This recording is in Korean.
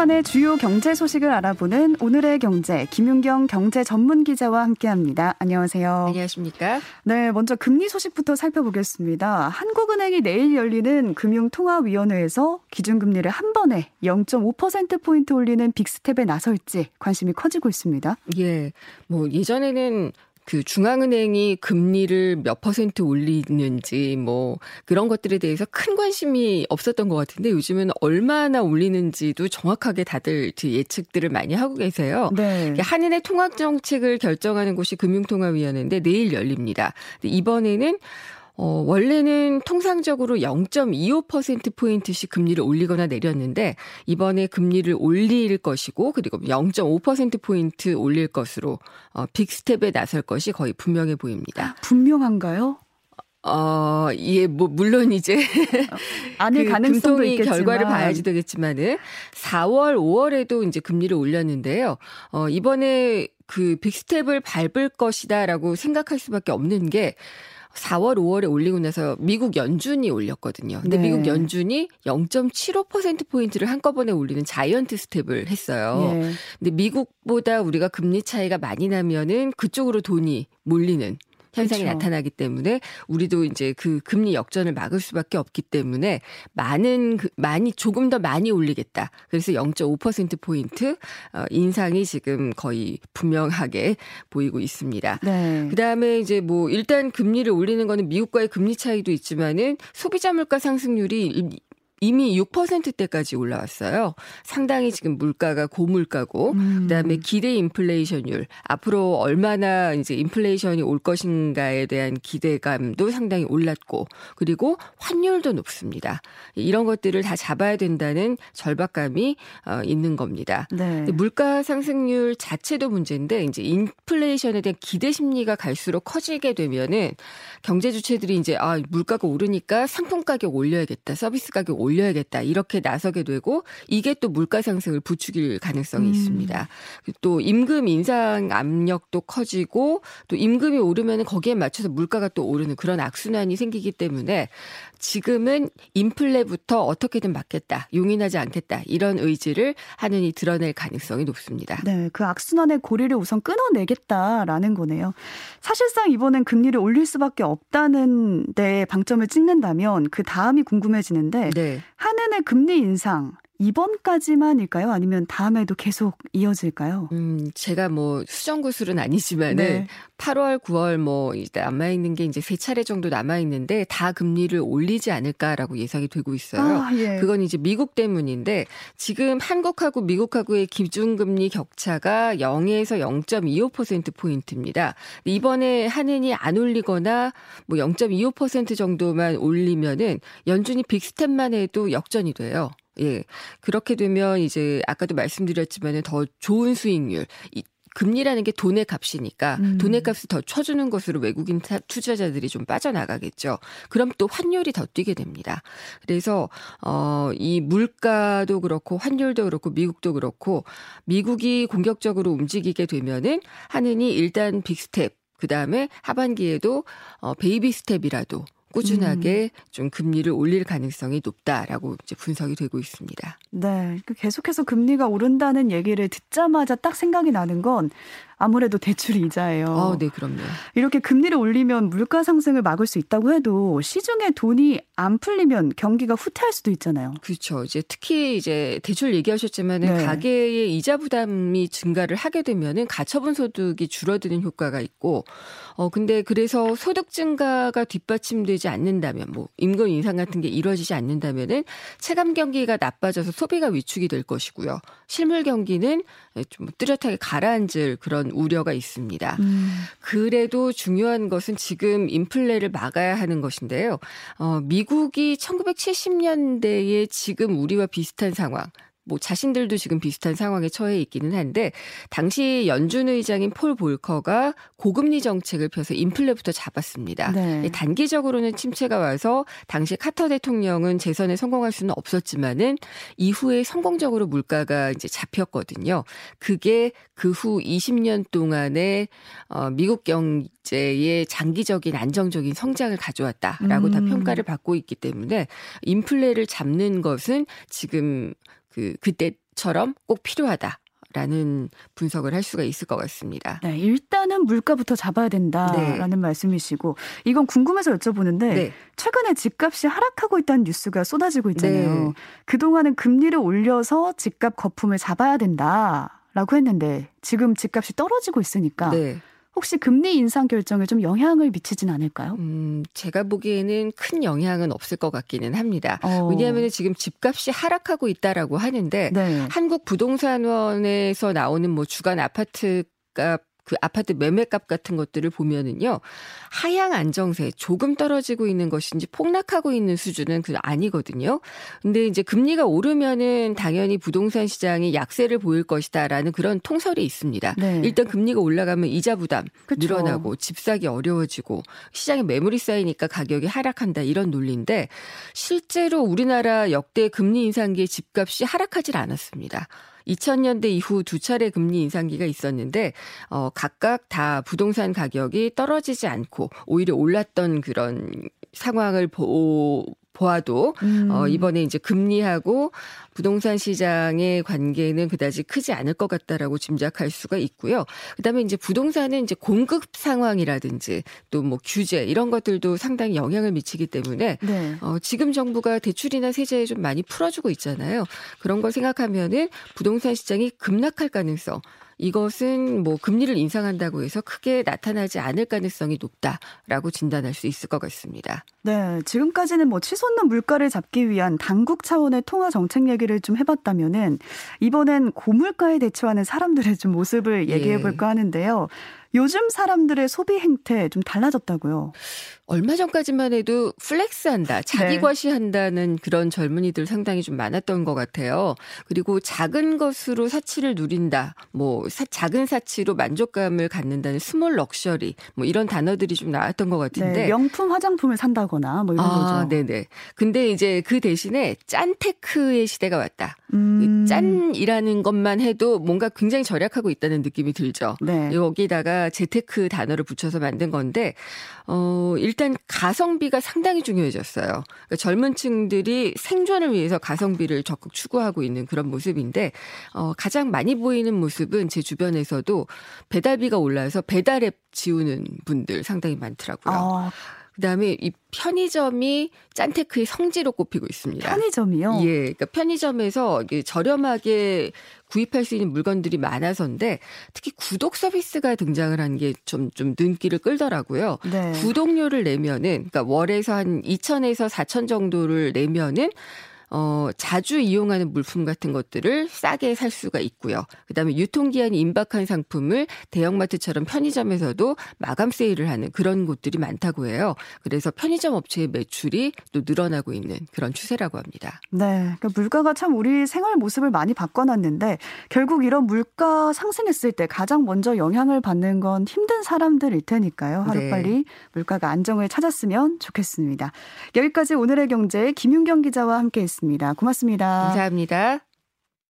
주간의 주요 경제 소식을 알아보는 오늘의 경제 김윤경 경제 전문 기자와 함께합니다. 안녕하세요. 안녕하십니까? 네, 먼저 금리 소식부터 살펴보겠습니다. 한국은행이 내일 열리는 금융통화위원회에서 기준금리를 한 번에 0.5% 포인트 올리는 빅스텝에 나설지 관심이 커지고 있습니다. 예, 뭐 예전에는 그 중앙은행이 금리를 몇 퍼센트 올리는지 뭐 그런 것들에 대해서 큰 관심이 없었던 것 같은데 요즘은 얼마나 올리는지도 정확하게 다들 예측들을 많이 하고 계세요. 네. 한은의 통합 정책을 결정하는 곳이 금융통화위원회인데 내일 열립니다. 이번에는 어, 원래는 통상적으로 0.25%포인트씩 금리를 올리거나 내렸는데, 이번에 금리를 올릴 것이고, 그리고 0.5%포인트 올릴 것으로, 어, 빅스텝에 나설 것이 거의 분명해 보입니다. 분명한가요? 어, 예, 뭐, 물론 이제. 안에 그 가능성도 있겠지만. 결과를 봐야지 되겠지만은, 4월, 5월에도 이제 금리를 올렸는데요. 어, 이번에 그 big step을 밟을 것이다라고 생각할 수밖에 없는 게, 4월, 5월에 올리고 나서 미국 연준이 올렸거든요. 근데 네. 미국 연준이 0.75%포인트를 한꺼번에 올리는 giant step을 했어요. 네. 근데 미국보다 우리가 금리 차이가 많이 나면은 그쪽으로 돈이 몰리는 현상이 그렇죠. 나타나기 때문에 우리도 이제 그 금리 역전을 막을 수밖에 없기 때문에 많은 그 많이 조금 더 많이 올리겠다. 그래서 0.5% 포인트 어 인상이 지금 거의 분명하게 보이고 있습니다. 네. 그다음에 이제 뭐 일단 금리를 올리는 거는 미국과의 금리 차이도 있지만은 소비자 물가 상승률이 이미 6%대까지 올라왔어요. 상당히 지금 물가가 고물가고 음. 그다음에 기대 인플레이션율 앞으로 얼마나 이제 인플레이션이 올 것인가에 대한 기대감도 상당히 올랐고 그리고 환율도 높습니다. 이런 것들을 다 잡아야 된다는 절박감이 어, 있는 겁니다. 네. 물가 상승률 자체도 문제인데 이제 인플레이션에 대한 기대 심리가 갈수록 커지게 되면은 경제 주체들이 이제 아 물가가 오르니까 상품 가격 올려야겠다. 서비스 가격 올려 올려야겠다 이렇게 나서게 되고 이게 또 물가 상승을 부추길 가능성이 음. 있습니다. 또 임금 인상 압력도 커지고 또 임금이 오르면 거기에 맞춰서 물가가 또 오르는 그런 악순환이 생기기 때문에 지금은 인플레부터 어떻게든 막겠다, 용인하지 않겠다 이런 의지를 하느니 드러낼 가능성이 높습니다. 네, 그 악순환의 고리를 우선 끊어내겠다라는 거네요. 사실상 이번엔 금리를 올릴 수밖에 없다는 데 방점을 찍는다면 그 다음이 궁금해지는데 네. 한은의 금리 인상 이번까지만일까요? 아니면 다음에도 계속 이어질까요? 음, 제가 뭐 수정구술은 아니지만은 네. 8월, 9월 뭐 이제 남아 있는 게 이제 세 차례 정도 남아 있는데 다 금리를 올리지 않을까라고 예상이 되고 있어요. 아, 예. 그건 이제 미국 때문인데 지금 한국하고 미국하고의 기준금리 격차가 0에서 0.25% 포인트입니다. 이번에 한은이 안 올리거나 뭐 0.25% 정도만 올리면은 연준이 빅스텝만 해도 역전이 돼요. 예. 그렇게 되면 이제 아까도 말씀드렸지만은 더 좋은 수익률, 이 금리라는 게 돈의 값이니까 음. 돈의 값을 더 쳐주는 것으로 외국인 투자자들이 좀 빠져나가겠죠. 그럼 또 환율이 더 뛰게 됩니다. 그래서 어 이 물가도 그렇고 환율도 그렇고 미국도 그렇고 미국이 공격적으로 움직이게 되면은 한은이 일단 big step 그 다음에 하반기에도 어 baby step이라도 꾸준하게 음. 좀 금리를 올릴 가능성이 높다라고 이제 분석이 되고 있습니다. 네. 그 계속해서 금리가 오른다는 얘기를 듣자마자 딱 생각이 나는 건 아무래도 대출 이자예요. 어, 네, 그럼요. 이렇게 금리를 올리면 물가 상승을 막을 수 있다고 해도 시중에 돈이 안 풀리면 경기가 후퇴할 수도 있잖아요. 그렇죠. 이제 특히 이제 대출 얘기하셨지만은 네. 가계의 이자 부담이 증가를 하게 되면은 가처분 소득이 줄어드는 효과가 있고 어 근데 그래서 소득 증가가 뒷받침되지 않는다면 뭐 임금 인상 같은 게 이루어지지 않는다면은 체감 경기가 나빠져서 소비가 위축이 될 것이고요. 실물 경기는 좀 뚜렷하게 가라앉을 그런 우려가 있습니다. 음. 그래도 중요한 것은 지금 인플레를 막아야 하는 것인데요. 어, 미국이 1970년대에 지금 우리와 비슷한 상황, 뭐 자신들도 지금 비슷한 상황에 처해 있기는 한데 당시 연준 의장인 폴 볼커가 고금리 정책을 펴서 인플레부터 잡았습니다. 네. 단기적으로는 침체가 와서 당시 카터 대통령은 재선에 성공할 수는 없었지만은 이후에 성공적으로 물가가 이제 잡혔거든요. 그게 그 후 20년 동안의 어 미국 경제의 장기적인 안정적인 성장을 가져왔다라고 음. 다 평가를 받고 있기 때문에 인플레를 잡는 것은 지금 그 그때 처럼 꼭 필요하다. 라는 분석을 할 수가 있을 것 같습니다. 네, 일단은 물가부터 잡아야 된다라는 네. 말씀이시고 이건 궁금해서 여쭤보는데 네. 최근에 집값이 하락하고 있다는 뉴스가 쏟아지고 있잖아요. 네. 그동안은 금리를 올려서 집값 거품을 잡아야 된다라고 했는데 지금 집값이 떨어지고 있으니까 네. 혹시 금리 인상 결정에 좀 영향을 미치진 않을까요? 음, 제가 보기에는 큰 영향은 없을 것 같기는 합니다. 어. 왜냐하면 지금 집값이 하락하고 있다라고 하는데 네. 한국 부동산원에서 나오는 뭐 주간 아파트 값 그 아파트 매매값 같은 것들을 보면은요 하향 안정세 조금 떨어지고 있는 것인지 폭락하고 있는 수준은 그 아니거든요. 근데 이제 금리가 오르면은 당연히 부동산 시장이 약세를 보일 것이다라는 그런 통설이 있습니다. 네. 일단 금리가 올라가면 이자 부담 그쵸. 늘어나고 집 사기 어려워지고 시장에 매물이 쌓이니까 가격이 하락한다 이런 논리인데 실제로 우리나라 역대 금리 인상기에 집값이 하락하질 않았습니다. 2000년대 이후 두 차례 금리 인상기가 있었는데 어 각각 다 부동산 가격이 떨어지지 않고 오히려 올랐던 그런 상황을 보 보아도 어, 음. 어, 이번에 이제 금리하고 부동산 시장의 관계는 그다지 크지 않을 것 같다라고 짐작할 수가 있고요. 그다음에 이제 부동산은 이제 공급 상황이라든지 또 뭐 규제 이런 것들도 상당히 영향을 미치기 때문에 네. 어, 지금 정부가 대출이나 세제 좀 많이 풀어주고 있잖아요. 그런 걸 생각하면은 부동산 시장이 급락할 가능성 이것은 뭐 금리를 인상한다고 해서 크게 나타나지 않을 가능성이 높다라고 진단할 수 있을 것 같습니다. 네, 지금까지는 뭐 치솟는 물가를 잡기 위한 당국 차원의 통화 정책 얘기를 좀 해봤다면은 이번엔 고물가에 대처하는 사람들의 좀 모습을 얘기해 볼까 하는데요. 요즘 사람들의 소비 행태 좀 달라졌다고요. 얼마 전까지만 해도 flex한다, 자기 네. 과시한다는 그런 젊은이들 상당히 좀 많았던 것 같아요. 그리고 작은 것으로 사치를 누린다, 뭐 사, 작은 사치로 만족감을 갖는다는 small luxury, 뭐 이런 단어들이 좀 나왔던 것 같은데 네, 명품 화장품을 산다거나 뭐 이런 아, 거죠. 네네. 근데 이제 그 대신에 짠테크의 시대가 왔다. 음. 짠이라는 것만 해도 뭔가 굉장히 절약하고 있다는 느낌이 들죠. 네. 여기다가 재테크 단어를 붙여서 만든 건데 어 일단 가성비가 상당히 중요해졌어요. 그러니까 젊은 층들이 생존을 위해서 가성비를 적극 추구하고 있는 그런 모습인데 어 가장 많이 보이는 모습은 제 주변에서도 배달비가 올라서 배달앱 지우는 분들 상당히 많더라고요. 아. 그다음에 이 편의점이 짠테크의 성지로 꼽히고 있습니다. 편의점이요? 예. 그러니까 편의점에서 저렴하게 구입할 수 있는 물건들이 많아서인데 특히 구독 서비스가 등장을 한 게 좀좀 눈길을 끌더라고요. 네. 구독료를 내면은 그러니까 월에서 한 2천에서 4천 정도를 내면은 어, 자주 이용하는 물품 같은 것들을 싸게 살 수가 있고요. 그다음에 유통기한이 임박한 상품을 대형마트처럼 편의점에서도 마감 세일을 하는 그런 곳들이 많다고 해요. 그래서 편의점 업체의 매출이 또 늘어나고 있는 그런 추세라고 합니다. 네. 그러니까 물가가 참 우리 생활 모습을 많이 바꿔놨는데 결국 이런 물가 상승했을 때 가장 먼저 영향을 받는 건 힘든 사람들일 테니까요. 하루빨리 네. 물가가 안정을 찾았으면 좋겠습니다. 여기까지 오늘의 경제 김윤경 기자와 함께 했 습니다. 고맙습니다. 감사합니다.